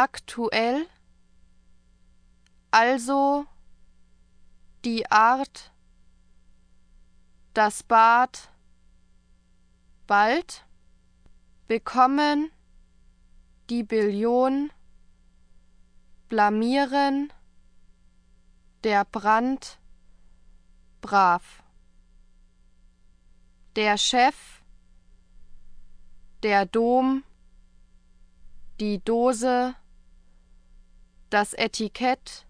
aktuell, also die Art, das Bad, bald, bekommen, die Billion, blamieren, der Brand, brav. Der Chef, der Dom, die Dose, das Etikett,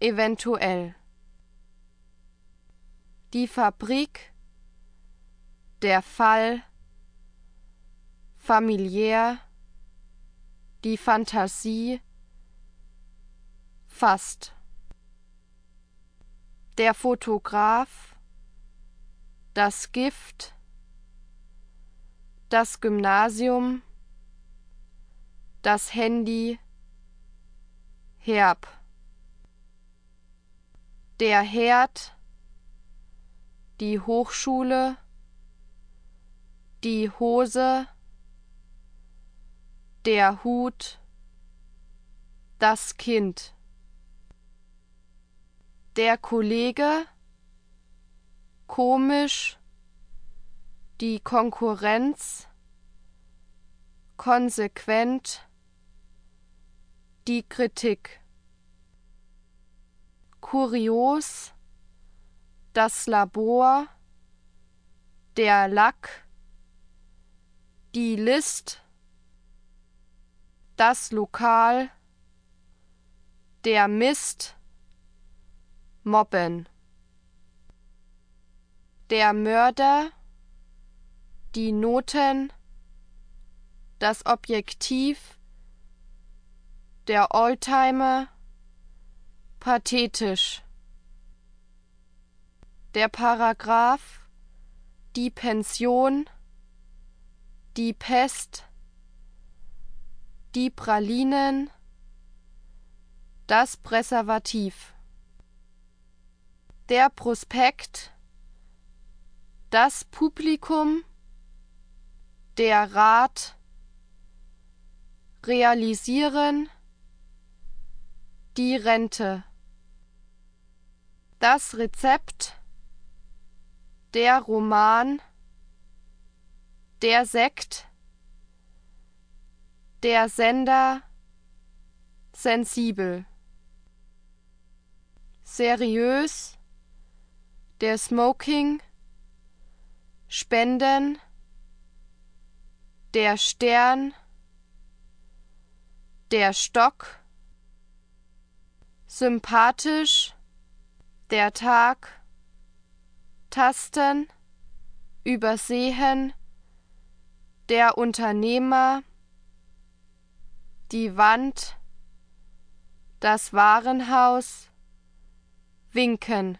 eventuell. Die Fabrik, der Fall, familiär, die Fantasie, fast. Der Fotograf, das Gift, das Gymnasium, das Handy, herb. Der Herd, die Hochschule, die Hose, der Hut, das Kind. Der Kollege, komisch, die Konkurrenz, konsequent, die Kritik. Kurios, das Labor, der Lack, die List, das Lokal, der Mist, Mobben. Der Mörder, die Noten, das Objektiv, der Oldtimer, pathetisch. Der Paragraph, die Pension, die Pest, die Pralinen, das Präservativ. Der Prospekt, das Publikum, der Rat, realisieren, die Rente. Das Rezept, der Roman, der Sekt, der Sender, sensibel. Seriös, der Smoking, Spenden, der Stern, der Stock, sympathisch, der Tag, tasten, übersehen, der Unternehmer, die Wand, das Warenhaus, winken.